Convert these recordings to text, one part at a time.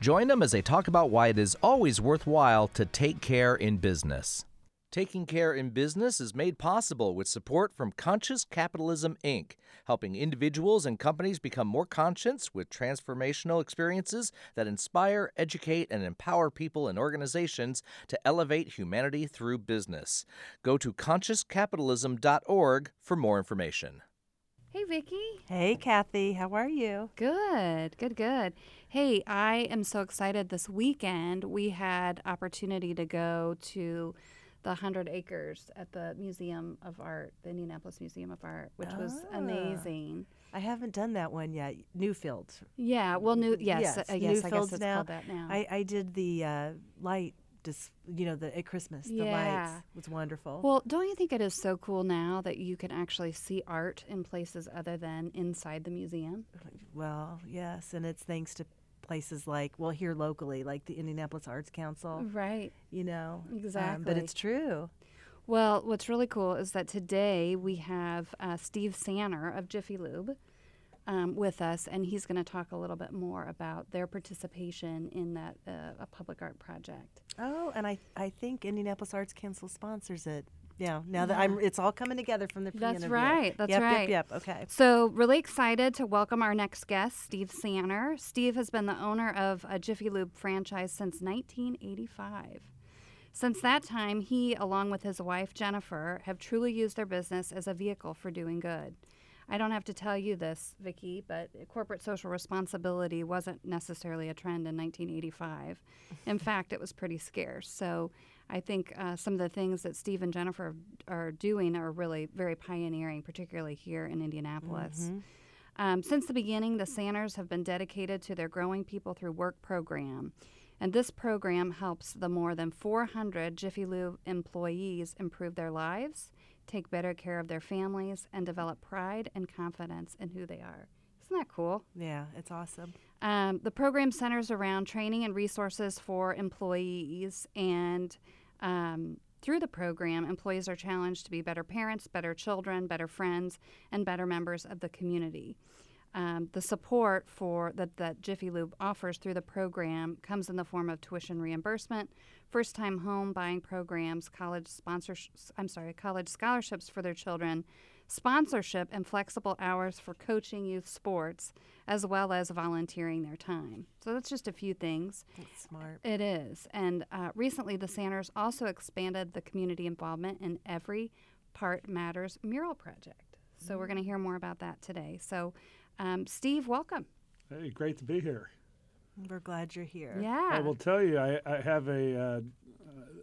Join them as they talk about why it is always worthwhile to take care in business. Taking Care in Business is made possible with support from Conscious Capitalism Inc., helping individuals and companies become more conscious with transformational experiences that inspire, educate, and empower people and organizations to elevate humanity through business. Go to consciouscapitalism.org for more information. Hey, Vicki. Hey, Kathy. How are you? Good, good, good. Hey, I am so excited. This weekend we had opportunity to go to the Hundred Acres at the Museum of Art, the Indianapolis Museum of Art, which was Ah. amazing. I haven't done that one yet. Newfield. Yeah, well, new yes, Yes, uh, yes, I guess Newfield's it's now. called that now. I, I did the uh, light, dis- you know, the at Christmas. The lights was wonderful. well, don't you think it is so cool now that you can actually see art in places other than inside the museum? Well, yes, and it's thanks to places like, well, here locally, like the Indianapolis Arts Council. Right. You know, Um, Exactly. but it's true. Well, what's really cool is that today we have uh, Steve Sanner of Jiffy Lube um, with us, and he's going to talk a little bit more about their participation in that uh, a public art project. Oh, and I I think Indianapolis Arts Council sponsors it. Yeah. Now that I'm, it's all coming together from the That's pre-interview. right, that's yep, right. Yep. Yep. Okay. So, really excited to welcome our next guest, Steve Sanner. Steve has been the owner of a Jiffy Lube franchise since 1985. Since that time, he, along with his wife Jennifer, have truly used their business as a vehicle for doing good. I don't have to tell you this, Vicki, but corporate social responsibility wasn't necessarily a trend in 1985. In fact, it was pretty scarce. So I think uh, some of the things that Steve and Jennifer are doing are really very pioneering, particularly here in Indianapolis. Um, since the beginning, the Sanners have been dedicated to their Growing People Through Work program. And this program helps the more than 400 Jiffy Lube employees improve their lives, take better care of their families, and develop pride and confidence in who they are. Isn't that cool? Yeah, it's awesome. Um, the program centers around training and resources for employees, and um, through the program, employees are challenged to be better parents, better children, better friends, and better members of the community. Um, the support for that, that Jiffy Lube offers through the program comes in the form of tuition reimbursement, first-time home buying programs, college sponsorships. I'm sorry, college scholarships for their children, sponsorship and flexible hours for coaching youth sports, as well as volunteering their time. So that's just a few things. That's smart. It is. And uh, recently, the Sanners also expanded the community involvement in Every Part Matters mural project. So we're going to hear more about that today. So, um, Steve, welcome. Hey, great to be here. We're glad you're here. Yeah. I will tell you, I, I have a, uh, uh,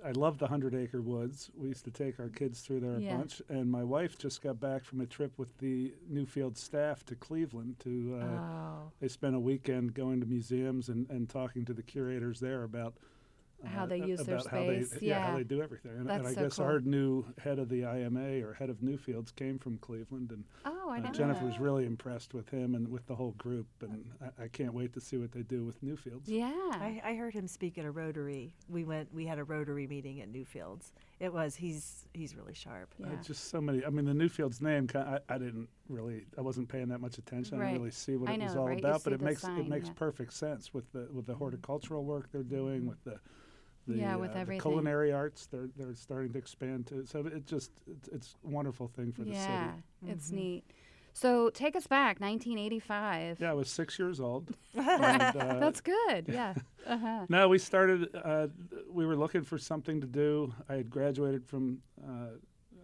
I love the Hundred Acre Woods. We used to take our kids through there a Yeah. bunch, and my wife just got back from a trip with the Newfield staff to Cleveland. To uh, oh, they spent a weekend going to museums and, and talking to the curators there about How uh, they a- use their about how they, space, yeah, how they do everything. And, and I so guess cool. our new head of the IMA or head of Newfields came from Cleveland, and oh, I uh, know. Jennifer was really impressed with him and with the whole group, and I, I can't wait to see what they do with Newfields. Yeah. I, I heard him speak at a Rotary. We went. We had a Rotary meeting at Newfields. It was. He's he's really sharp. yeah. Uh, just so many. I mean, the Newfields name. I, I didn't really. I wasn't paying that much attention. I didn't really see what I it was know, all right? About. see But it makes sign, it makes yeah. perfect sense with the with the horticultural work they're doing, with the the, Yeah, with uh, the everything. culinary arts they're they're starting to expand to. So it just it's, it's a wonderful thing for the city yeah, city. it's neat. So take us back, 1985. Yeah, I was six years old. and, uh, That's good. Yeah. Uh-huh. No, we started. Uh, we were looking for something to do. I had graduated from uh,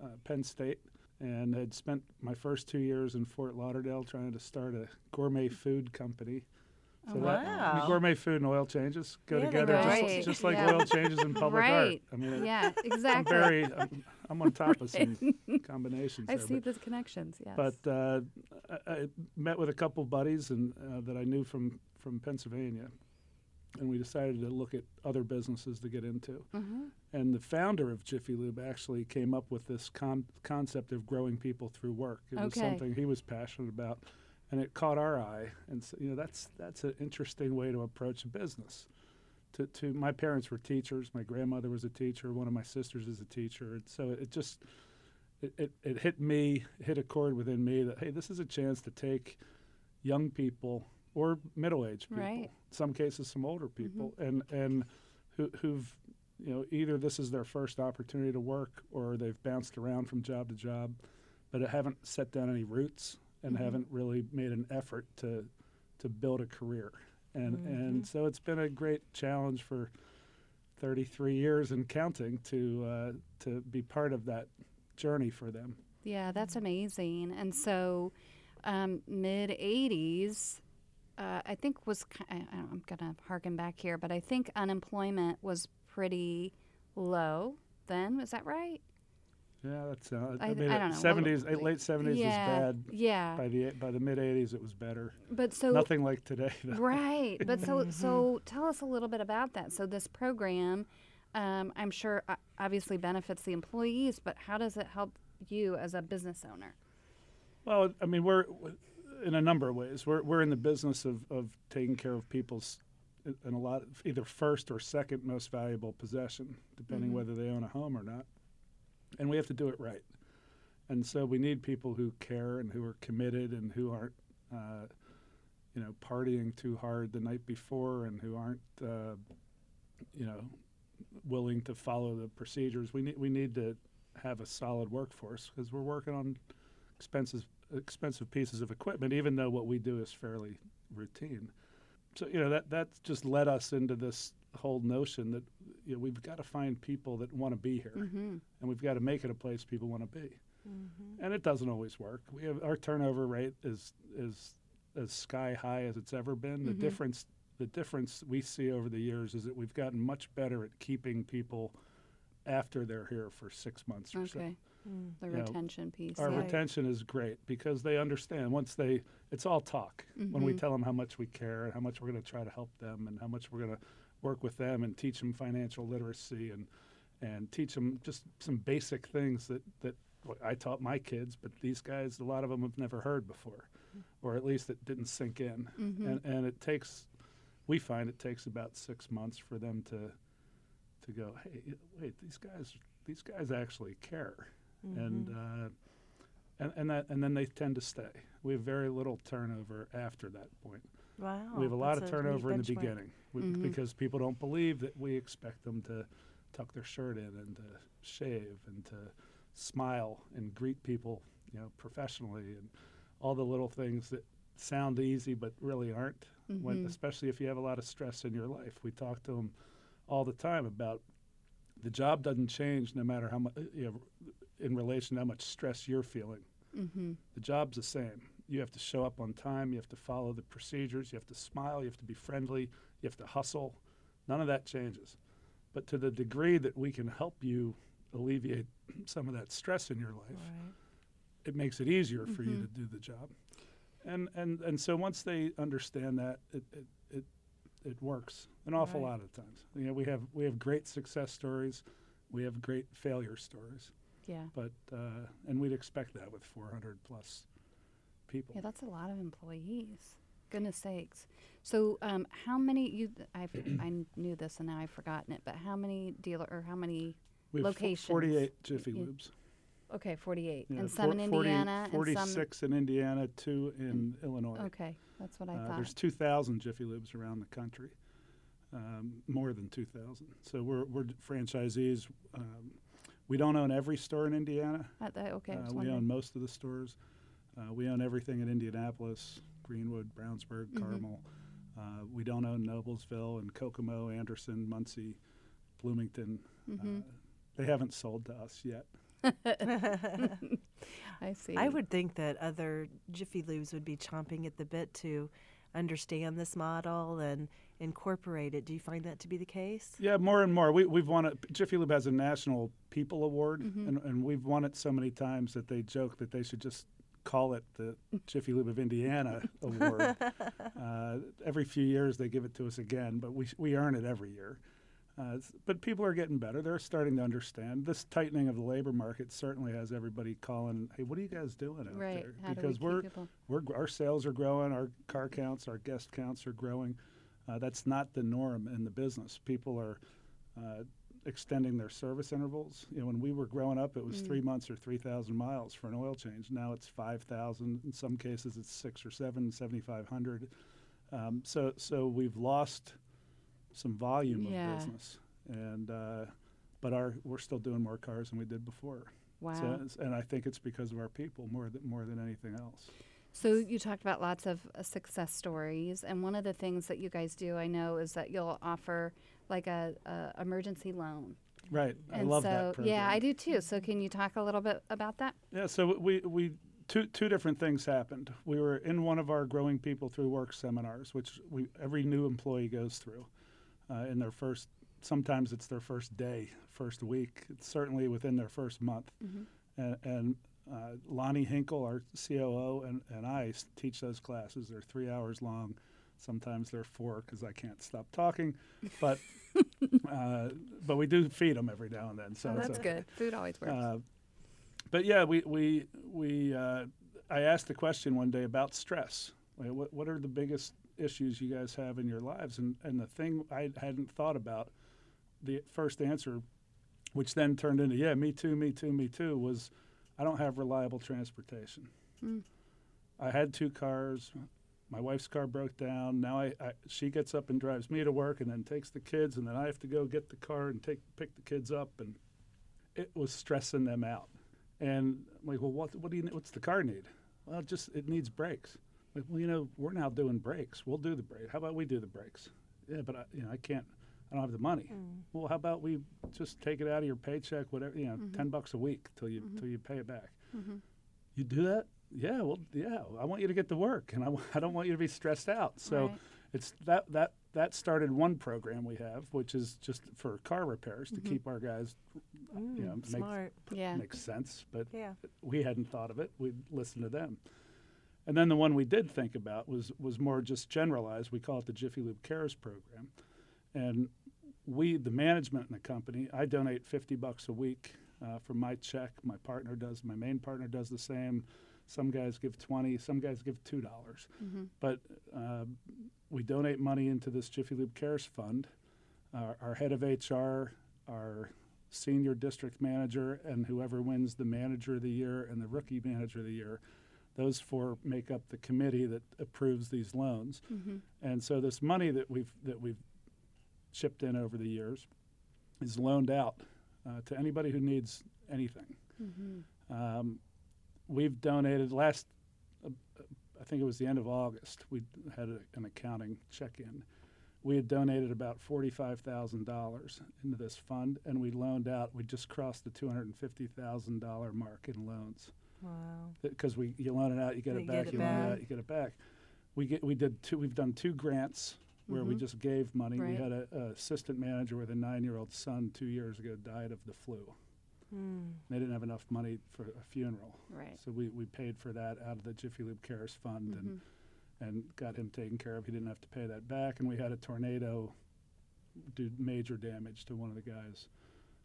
uh, Penn State and had spent my first two years in Fort Lauderdale trying to start a gourmet food company. So that Wow. gourmet food and oil changes go Yeah, together, go. just, Right, just like yeah. oil changes in public right. art. I mean, Yeah, I'm exactly. very. I'm, I'm on top of some combinations. I there, see but- the connections. Yes. but uh, I, I met with a couple buddies and uh, that I knew from from Pennsylvania, and we decided to look at other businesses to get into. Mm-hmm. And the founder of Jiffy Lube actually came up with this con- concept of growing people through work. It was something he was passionate about, and it caught our eye. And so, you know, that's that's an interesting way to approach a business. To, to my parents were teachers. My grandmother was a teacher. One of my sisters is a teacher. And so it just it, it, it hit me, hit a chord within me that hey, this is a chance to take young people or middle-aged people, Right. in some cases some older mm-hmm. people, and and who, who've you know either this is their first opportunity to work or they've bounced around from job to job, but haven't set down any roots and haven't really made an effort to to build a career, and and so it's been a great challenge for. 33 years and counting to uh, to be part of that journey for them. Yeah, that's amazing. And so, um, mid '80s, uh, I think was I, I- I'm gonna harken back here, but I think unemployment was pretty low then. Was that right? Yeah, that's uh, I- I, mean, I don't know. seventies, late seventies yeah, was bad. yeah. By the by the mid eighties, it was better. But so Nothing like today. Though. right. But so so tell us a little bit about that. So this program, um, I'm sure uh, obviously benefits the employees, but how does it help you as a business owner? Well, I mean, we're in a number of ways. We're we're in the business of, of taking care of people's in a lot of either first or second most valuable possession, depending whether they own a home or not. And we have to do it right. And so we need people who care and who are committed and who aren't, uh, you know, partying too hard the night before and who aren't, uh, you know, willing to follow the procedures. We need we need to have a solid workforce because we're working on expensive expensive pieces of equipment, even though what we do is fairly routine. So you know that that just led us into this whole notion that you know we've got to find people that want to be here, Mm-hmm. and we've got to make it a place people want to be. And it doesn't always work. We have our turnover rate is is as sky high as it's ever been. The Mhm. difference the difference we see over the years is that we've gotten much better at keeping people after they're here for six months or so Okay. The You know, retention piece. our yeah. retention is great because they understand once they it's all talk when we Mhm. tell them how much we care and how much we're going to try to help them and how much we're going to work with them and teach them financial literacy and and teach them just some basic things that that I taught my kids but these guys a lot of them have never heard before or at least it didn't sink in Mhm. and and it takes we find it takes about 6 months for them to to go hey wait these guys these guys actually care and uh, and and that and then they tend to stay. We have very little turnover after that point. Wow. we have a lot of turnover in the beginning we, Mhm. because people don't believe that we expect them to tuck their shirt in and to shave and to smile and greet people, you know, professionally and all the little things that sound easy but really aren't. When, Mhm. especially if you have a lot of stress in your life, we talk to them all the time about the job doesn't change no matter how much you know, in relation to how much stress you're feeling. Mm-hmm. The job's the same. You have to show up on time. You have to follow the procedures. You have to smile. You have to be friendly. You have to hustle. None of that changes. But to the degree that we can help you alleviate some of that stress in your life, Right. it makes it easier for you Mhm. to do the job. And and and so once they understand that, it it it, it works an awful Right. lot of times. You know, we have we have great success stories, we have great failure stories, Yeah. but uh, and we'd expect that with 400 plus people. Yeah, that's a lot of employees. Goodness sakes. So, um, how many you? I I knew this and now I've forgotten it. But how many dealer or how many? we have locations. 48 Jiffy Yeah. Lubes. Okay, forty-eight, Yeah, and some in 40 Indiana, and some. 46 in Indiana, two in Illinois. Okay, that's what I Uh, thought. there's 2,000 Jiffy Lubes around the country, um, more than 2,000. So we're, we're franchisees. Um, we don't own every store in Indiana. Uh, okay, Uh, we wondering. own most of the stores. Uh, we own everything in Indianapolis, Greenwood, Brownsburg, Mhm. Carmel. Uh, we don't own Noblesville and Kokomo, Anderson, Muncie, Bloomington. Mhm. Uh, they haven't sold to us yet. I see. I would think that other Jiffy Lubes would be chomping at the bit to understand this model and incorporate it. Do you find that to be the case? Yeah, more and more. We, we've won it. Jiffy Lube has a national people award, Mhm. and, and we've won it so many times that they joke that they should just call it the Jiffy Lube of Indiana Award. uh, every few years they give it to us again, but we we earn it every year. Uh, but people are getting better. They're starting to understand. This tightening of the labor market certainly has everybody calling, "Hey, what are you guys doing out Right. there?" How do we because keep we're we're our sales are growing, our car counts, our guest counts are growing. Uh, that's not the norm in the business. People are uh, extending their service intervals. You know, when we were growing up, it was Mm. three months or three thousand miles for an oil change. Now it's five thousand. In some cases, it's six or seven, seventy five hundred. Um, so so we've lost some volume Yeah. of business, and uh, but our we're still doing more cars than we did before. Wow. So, and I think it's because of our people more than more than anything else. So you talked about lots of uh, success stories, and one of the things that you guys do, I know, is that you'll offer like a, a emergency loan. Right. I and love so, that program. yeah, I do too. So can you talk a little bit about that? Yeah, so we we two two different things happened. We were in one of our growing people through work seminars, which we every new employee goes through uh, in their first. Sometimes it's their first day, first week. It's certainly within their first month. And, and uh, Lonnie Hinkle, our COO, and, and I teach those classes. They're three hours long. Sometimes they're four because I can't stop talking, but uh, but we do feed them every now and then. So oh, that's a- good. Food always works. uh, but yeah, we we we uh, I asked the question one day about stress. Like, what what are the biggest issues you guys have in your lives? And and the thing I hadn't thought about, the first answer, which then turned into yeah, me too, me too, me too, was I don't have reliable transportation. Mm. I had two cars. My wife's car broke down. Now I, I she gets up and drives me to work, and then takes the kids, and then I have to go get the car and take pick the kids up, and it was stressing them out. And I'm like, well, what what do you what's the car need? Well, just it needs brakes. Like, well, you know, we're now doing brakes. We'll do the brake. How about we do the brakes? Yeah, but I, you know, I can't. I don't have the money. Mm. Well, how about we just take it out of your paycheck, whatever you know, mm-hmm. ten bucks a week till you mm-hmm. till you pay it back. Mm-hmm. You do that? Yeah. Well, yeah. I want you to get to work, and I, I don't want you to be stressed out. So Right. it's that that that started one program we have, which is just for car repairs to keep our guys. Mm, you know, make, smart. yeah. makes sense, but Yeah. we hadn't thought of it. We'd listen to them. And then the one we did think about was was more just generalized. We call it the Jiffy Lube Cares program, and we, the management in the company, I donate fifty bucks a week uh, from my check. My partner does. My main partner does the same. Some guys give twenty. Some guys give two dollars. But uh, we donate money into this Jiffy Lube Cares fund. Our, our head of HR, our senior district manager, and whoever wins the manager of the year and the rookie manager of the year, those four make up the committee that approves these loans. And so this money that we've that we've chipped in over the years is loaned out uh, to anybody who needs anything. Um, we've donated last, uh, I think it was the end of August. We had a, an accounting check-in. We had donated about forty-five thousand dollars into this fund, and we loaned out. We just crossed the two hundred and fifty thousand dollar mark in loans Wow. because we you loan it out, you get You it get back. it you loan it out, you get it back. We get we did two. We've done two grants where we just gave money. We had a, a assistant manager with a nine-year-old son two years ago died of the flu. Mm. They didn't have enough money for a funeral, Right. so we, we paid for that out of the Jiffy Lube Cares Fund and and got him taken care of. He didn't have to pay that back. And we had a tornado do major damage to one of the guys'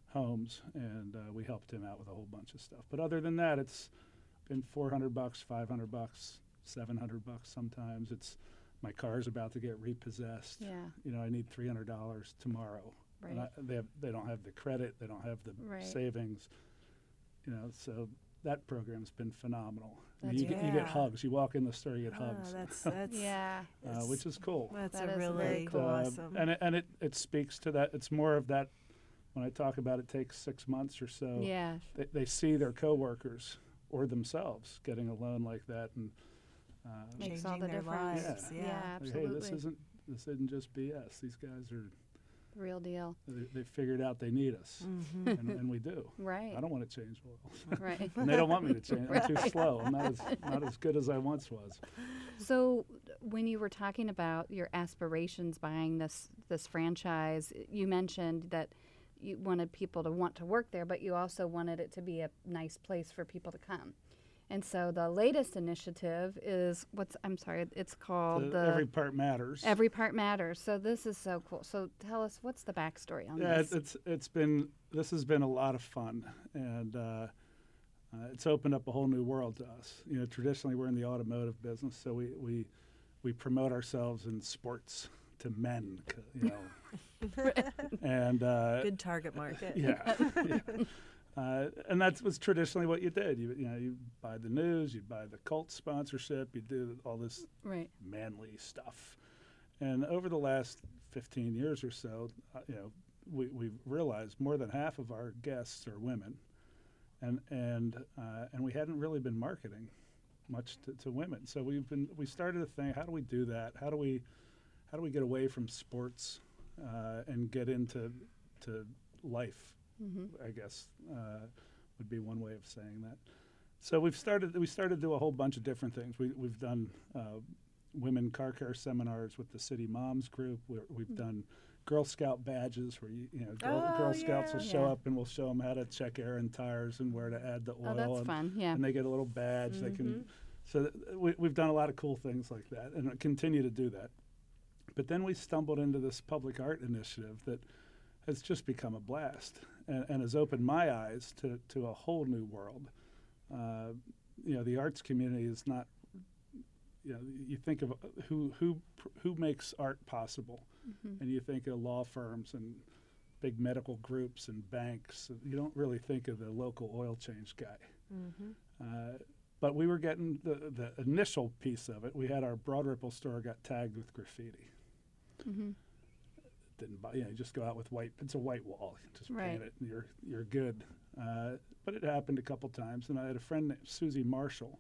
homes, and uh, we helped him out with a whole bunch of stuff. But other than that, it's been 400 bucks, 500 bucks, 700 bucks sometimes. It's my car's about to get repossessed. Yeah. You know, I need $300 tomorrow. And Right. I, they have, they don't have the credit, they don't have the Right. savings. You know, so that program's been phenomenal. I mean, That's you, get, you get hugs. You walk in the store, you get Ah, hugs, that's that's Yeah. uh, which is cool. that's That a really cool. Uh, awesome. and it, and it, it speaks to that. It's more of that. When I talk about it takes six months or so, Yeah. they, they see their coworkers or themselves getting a loan like that, and uh, Makes all the their difference. lives, Yeah, yeah. like, hey, this isn't this isn't just BS. These guys are Real deal. they, they figured out they need us, Mm-hmm. and, and we do. Right. I don't want to change oil, Right. and they don't want me to change. I'm too slow. I'm not as not as good as I once was. So, when you were talking about your aspirations buying this this franchise, you mentioned that you wanted people to want to work there, but you also wanted it to be a nice place for people to come. And so the latest initiative is what's I'm sorry, it's called The the, Every Part Matters. Every Part Matters. So this is so cool. So tell us what's the backstory on yeah, this? it's, it's it's been this has been a lot of fun, and uh, uh, it's opened up a whole new world to us. You know, traditionally we're in the automotive business, so we we we promote ourselves in sports to men, you know, and uh, Good target market. yeah. yeah. Uh, and that was traditionally what you did. You, you know, you buy the news, you buy the Colts sponsorship, you do all this right. manly stuff. And over the last 15 years or so, uh, you know, we, we've realized more than half of our guests are women, and and uh, and we hadn't really been marketing much to, to women. So we've been we started to think, how do we do that? How do we how do we get away from sports uh, and get into to life? I guess uh, would be one way of saying that. So we've started we started to do a whole bunch of different things. We, we've done uh, women car care seminars with the City Moms group. We're, we've done Girl Scout badges where you, you know Girl, Oh, Girl Scouts will show Yeah. up and we'll show them how to check air and tires and where to add the oil. Oh, that's and, fun. Yeah. and they get a little badge. They can. So th- we, we've done a lot of cool things like that, and continue to do that. But then we stumbled into this public art initiative that has just become a blast and, and has opened my eyes to, to a whole new world. Uh, you know, the arts community is not. You know, you think of uh, who who who makes art possible, and you think of law firms and big medical groups and banks. You don't really think of the local oil change guy. Uh, but we were getting the, the initial piece of it. We had our Broad Ripple store got tagged with graffiti. Didn't buy, you know, you just go out with white. It's a white wall. You just Right. paint it, and you're you're good. Uh, but it happened a couple times, and I had a friend named Susie Marshall,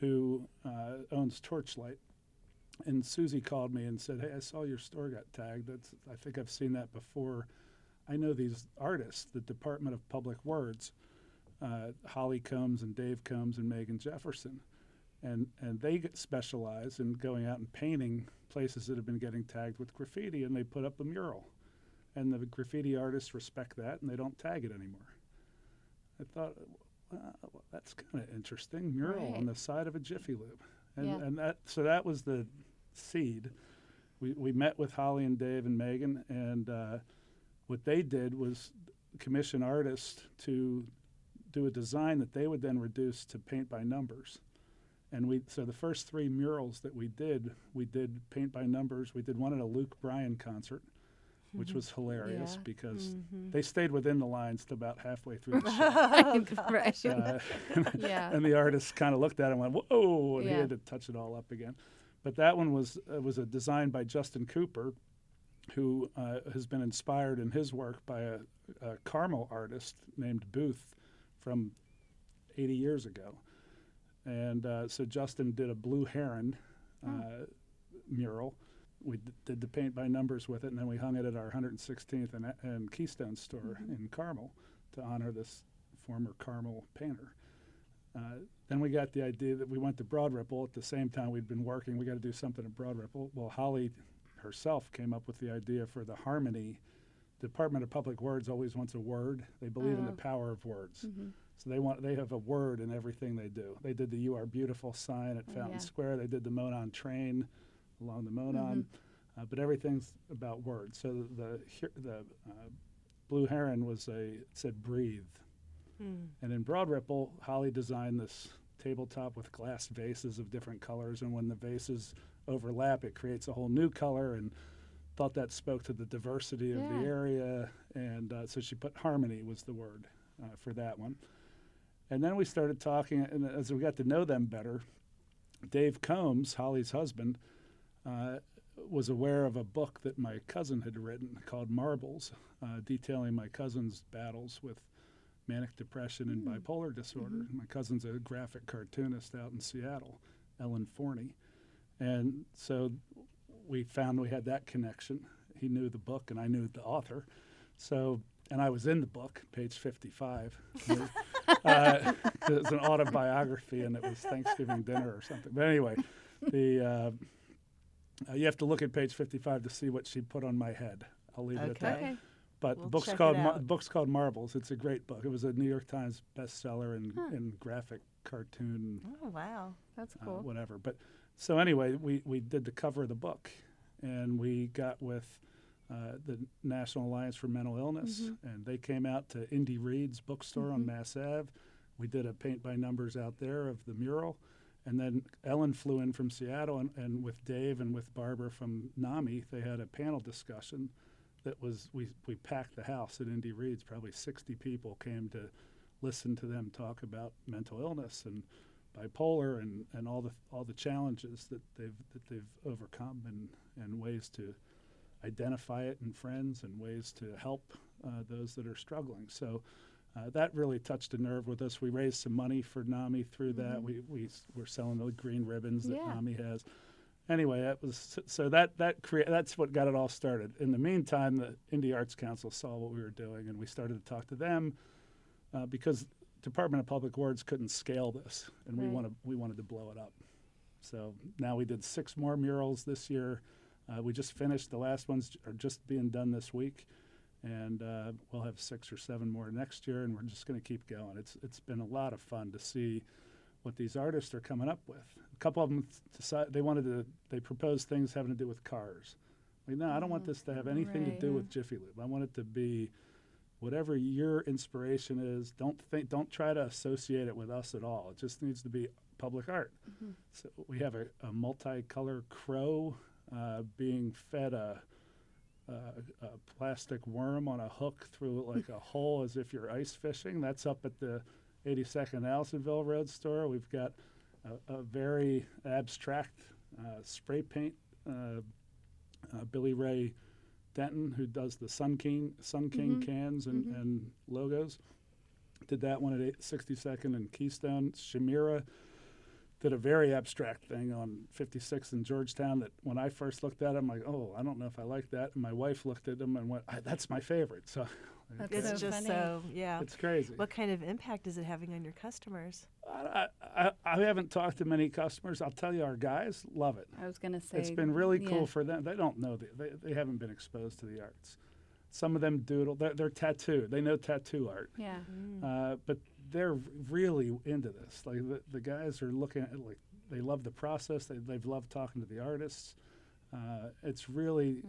who uh, owns Torchlight, and Susie called me and said, "Hey, I saw your store got tagged. That's I think I've seen that before. I know these artists, the Department of Public Words, uh, Holly Combs and Dave Combs and Megan Jefferson, and and they specialize in going out and painting places that have been getting tagged with graffiti, and they put up a mural, and the graffiti artists respect that, and they don't tag it anymore. I thought, well, that's kind of interesting. Mural Right. on the side of a Jiffy Lube, and Yeah. and that so that was the seed. We we met with Holly and Dave and Megan, and uh, what they did was commission artists to do a design that they would then reduce to paint by numbers. And we so the first three murals that we did, we did paint by numbers. We did one at a Luke Bryan concert, which was hilarious Yeah. because they stayed within the lines to about halfway through the show. right. Uh, yeah. and the artist kind of looked at it and went, "Whoa!" and he had to touch it all up again. But that one was uh, was a design by Justin Cooper, who uh, has been inspired in his work by a, a Carmel artist named Booth from 80 years ago. And uh, so Justin did a blue heron uh, mural. We d- did the paint by numbers with it, and then we hung it at our 116th and, and Keystone store in Carmel to honor this former Carmel painter. Uh, then we got the idea that we went to Broad Ripple at the same time we'd been working. We got to do something at Broad Ripple. Well, Holly herself came up with the idea for the Harmony. Department of Public Words always wants a word. They believe in the Oh. power of words. So they want they have a word in everything they do. They did the "You Are Beautiful" sign at Oh, Fountain yeah. Square. They did the Monon train along the Monon, uh, but everything's about words. So the the, the uh, blue heron was a said breathe, and in Broad Ripple, Holly designed this tabletop with glass vases of different colors, and when the vases overlap, it creates a whole new color. And thought that spoke to the diversity of the area, and uh, so she put harmony was the word uh, for that one. And then we started talking, and as we got to know them better, Dave Combs, Holly's husband, uh, was aware of a book that my cousin had written called Marbles, uh, detailing my cousin's battles with manic depression and bipolar disorder. My cousin's a graphic cartoonist out in Seattle, Ellen Forney. And so we found we had that connection. He knew the book, and I knew the author. So, and I was in the book, page 55. uh, it was an autobiography, and it was Thanksgiving dinner or something. But anyway, the uh, uh, you have to look at page 55 to see what she put on my head. I'll leave it at that. Okay. Okay. But We'll the book's called Mar- book's called Marbles. It's a great book. It was a New York Times bestseller and, and graphic cartoon Oh wow. That's uh, cool. whatever. But so anyway, we, we did the cover of the book, and we got with uh, the National Alliance for Mental Illness, Mm-hmm. and they came out to Indy Reads bookstore on Mass Ave. We did a paint by numbers out there of the mural, and then Ellen flew in from Seattle, and, and with Dave and with Barbara from NAMI, they had a panel discussion. That was we we packed the house at Indy Reads. Probably 60 people came to listen to them talk about mental illness and bipolar and, and all the all the challenges that they've that they've overcome and, and ways to identify it in friends and ways to help uh, those that are struggling. So uh, that really touched a nerve with us. We raised some money for NAMI through that. We we were selling the green ribbons that Yeah. NAMI has. Anyway, that was so that that crea- that's what got it all started. In the meantime, the Indy Arts Council saw what we were doing, and we started to talk to them uh, because Department of Public Words couldn't scale this, and we Right. wanted we wanted to blow it up. So now we did six more murals this year. Uh, we just finished the last ones are just being done this week, and uh, we'll have six or seven more next year, and we're just going to keep going. It's it's been a lot of fun to see what these artists are coming up with. A couple of them decided they wanted to they proposed things having to do with cars. Like, no, I don't want this to have anything Right. to do with Jiffy Lube. I want it to be whatever your inspiration is. Don't think don't try to associate it with us at all. It just needs to be public art. So we have a, a multicolor crow uh, being fed a, a, a plastic worm on a hook through like a hole as if you're ice fishing. That's up at the 82nd Allisonville Road store. We've got a, a very abstract uh, spray paint. Uh, uh, Billy Ray Denton, who does the Sun King Sun King cans and, and logos, did that one at 62nd and Keystone. Shamira did a very abstract thing on 56 in Georgetown that when I first looked at it, I'm like, oh, I don't know if I like that. And my wife looked at them and went, "I- that's my favorite. So That's It's so just funny. so yeah. it's crazy. What kind of impact is it having on your customers? I, I, I haven't talked to many customers. I'll tell you, our guys love it. I was gonna say It's been really yeah. cool for them. They don't know the, they, they haven't been exposed to the arts. Some of them doodle. They're, they're tattooed. They know tattoo art, Yeah. uh, but they're really into this. Like the, the guys are looking at like they love the process. They they've loved talking to the artists. Uh, it's really,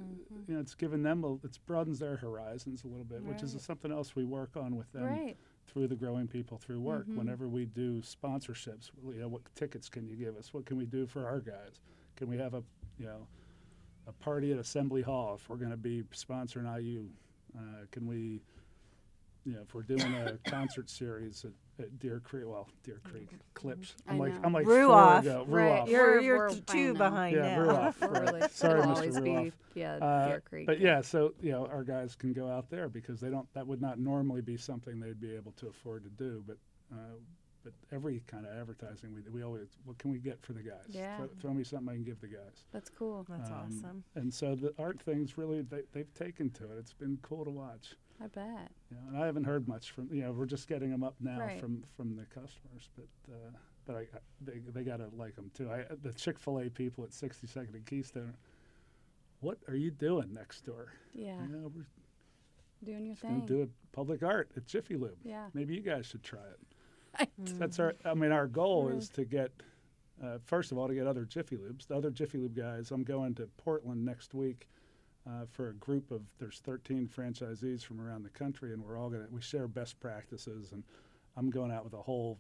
you know, it's given them a, it's broadens their horizons a little bit, which is Right. something else we work on with them Right. through the growing people through work. Mhm. Whenever we do sponsorships, you know, what tickets can you give us? What can we do for our guys? Can we have a, you know, a party at Assembly Hall if we're going to be sponsoring IU? Uh, can we, you know, if we're doing a concert series at, at Deer Creek, well, Deer Creek Klipsch. I I'm like, know. I'm like Ruoff. four ago. Right. Ruoff. You're We're- you're we're- two know. behind Yeah, now. Ruoff. Right. really, Sorry, it'll Mr. always Ruoff. be yeah, Uh, Deer Creek. But yeah, so you know, our guys can go out there because they don't. That would not normally be something they'd be able to afford to do. But uh, but every kind of advertising we we always what can we get for the guys? Yeah. Throw, throw me something I can give the guys. That's cool. That's Um, awesome. And so the art things really they, they've taken to it. It's been cool to watch. I bet. Yeah, and I haven't heard much from you know we're just getting them up now Right. from from the customers, but uh, but I, I they they gotta like them too. I the Chick Fil A people at 62nd and Keystone. What are you doing next door? Yeah. You know, we're Doing your just going thing. do a public art at Jiffy Lube. Yeah. Maybe you guys should try it. Right. That's our. I mean, our goal Right. is to get, uh, first of all, to get other Jiffy Lubes. The other Jiffy Lube guys. I'm going to Portland next week uh, for a group of. There's 13 franchisees from around the country, and we're all gonna. We share best practices, and I'm going out with a whole.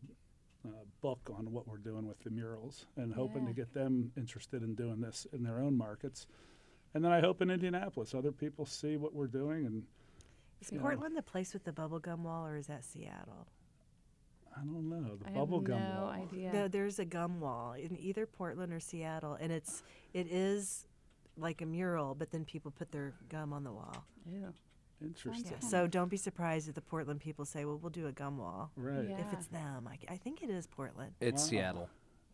Uh, book on what we're doing with the murals and hoping to get them interested in doing this in their own markets and then I hope in Indianapolis other people see what we're doing and Is you know. Portland the place with the bubble gum wall, or is that Seattle? I don't know the I bubble have gum no wall. idea. No, there's a gum wall in either Portland or Seattle, and it's it is like a mural, but then people put their gum on the wall. Yeah. Interesting. Yeah. So don't be surprised if the Portland people say, "Well, we'll do a gum wall." Right. Yeah. If it's them, I, I think it is Portland. It's Wow. Seattle.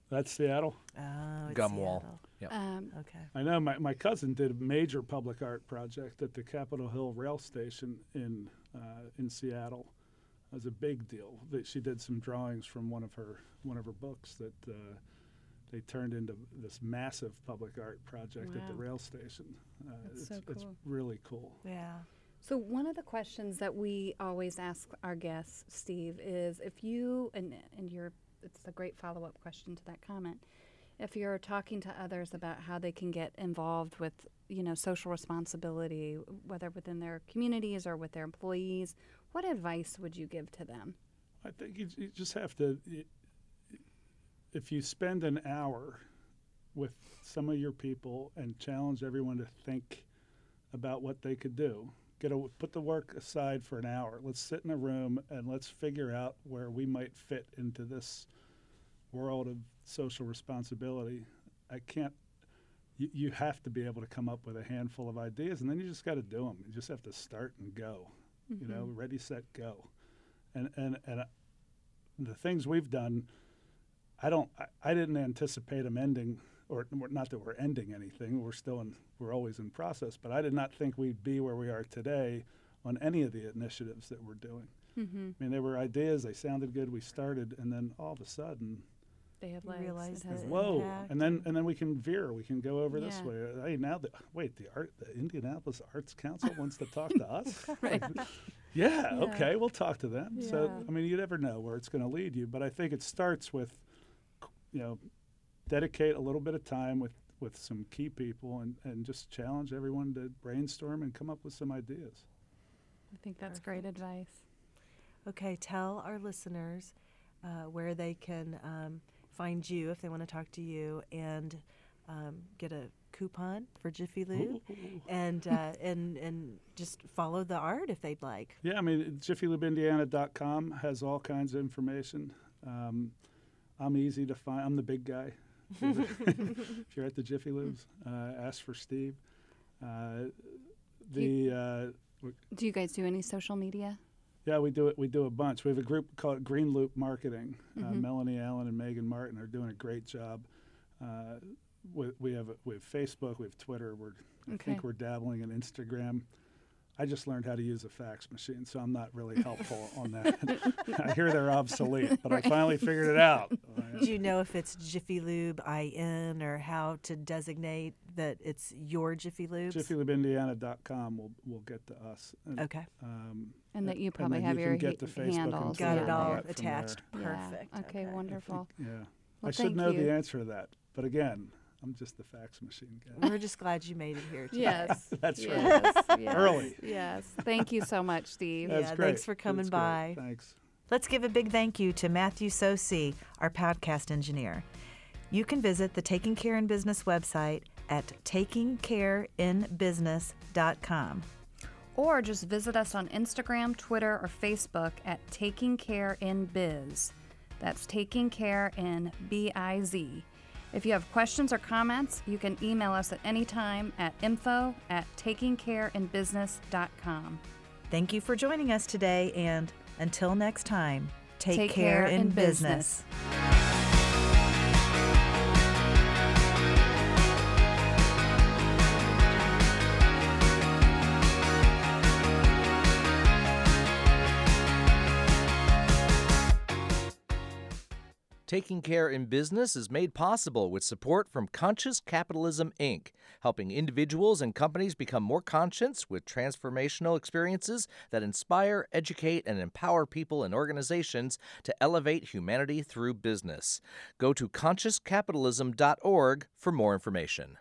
That's Seattle. Oh, it's Gum wall. Seattle. Yep. Um, Okay. I know my, my cousin did a major public art project at the Capitol Hill Rail Station in uh, in Seattle. It was a big deal. That she did some drawings from one of her one of her books that uh, they turned into this massive public art project at the rail station. Uh, That's it's, so it's really cool. Yeah. So one of the questions that we always ask our guests, Steve, is if you and and you're it's a great follow up question to that comment. If you're talking to others about how they can get involved with you know social responsibility, whether within their communities or with their employees, what advice would you give to them? I think you, you just have to. If you spend an hour with some of your people and challenge everyone to think about what they could do, get a, put the work aside for an hour. Let's sit in a room and let's figure out where we might fit into this world of social responsibility. I can't. You, you have to be able to come up with a handful of ideas, and then you just got to do them. You just have to start and go. Mm-hmm. You know, mm-hmm. ready, set, go. And and and uh, the things we've done, I don't. I, I didn't anticipate them ending or not that we're ending anything. We're still in, we're always in process. But I did not think we'd be where we are today on any of the initiatives that we're doing. Mm-hmm. I mean, there were ideas, they sounded good, we started, and then all of a sudden, they have legs. Whoa! Impact. And then and then we can veer. We can go over yeah. this way. Hey, now the wait the art the Indianapolis Arts Council wants to talk to us. right. yeah, yeah, Okay. We'll talk to them. Yeah. So I mean, you never know where it's going to lead you. But I think it starts with, you know, dedicate a little bit of time with, with some key people and, and just challenge everyone to brainstorm and come up with some ideas. I think that's Perfect. great advice. Okay, tell our listeners uh, where they can um, find you if they want to talk to you and um, get a coupon for Jiffy Lube and uh, and and just follow the art if they'd like. Yeah, I mean JiffyLubeIndiana.com has all kinds of information. Um, I'm easy to find. I'm the big guy. if you're at the Jiffy Lubes, uh, ask for Steve. Uh, the uh, do you guys do any social media? Yeah, we do it. We do a bunch. We have a group called Green Loop Marketing. Uh, mm-hmm. Melanie Allen and Megan Martin are doing a great job. Uh, we, we have we have Facebook, we have Twitter. We're okay. I think we're dabbling in Instagram. I just learned how to use a fax machine, so I'm not really helpful on that. I hear they're obsolete, but right. I finally figured it out. Do you know if it's Jiffy Lube IN or how to designate that it's your Jiffy Lube? JiffyLubeIndiana.com will will get to us. And, okay. Um, and that you probably have you your get the Facebook handles. Got it all attached. Perfect. Yeah. Okay, okay, wonderful. yeah. Well, I should know you. the answer to that, but again, I'm just the fax machine guy. We're just glad you made it here today. Yes. That's yes, right. Yes, Early. Yes. Thank you so much, Steve. That's yeah, great. thanks for coming That's by. Great. Thanks. Let's give a big thank you to Matthew Sosi, our podcast engineer. You can visit the Taking Care in Business website at takingcareinbusiness.com. Or just visit us on Instagram, Twitter, or Facebook at Taking Care in Biz. That's Taking Care in B I Z. If you have questions or comments, you can email us at any time at info at takingcareinbusiness.com. Thank you for joining us today, and until next time, take, take care, care, in, in business. business. Taking Care in Business is made possible with support from Conscious Capitalism, Inc., helping individuals and companies become more conscious with transformational experiences that inspire, educate, and empower people and organizations to elevate humanity through business. Go to consciouscapitalism.org for more information.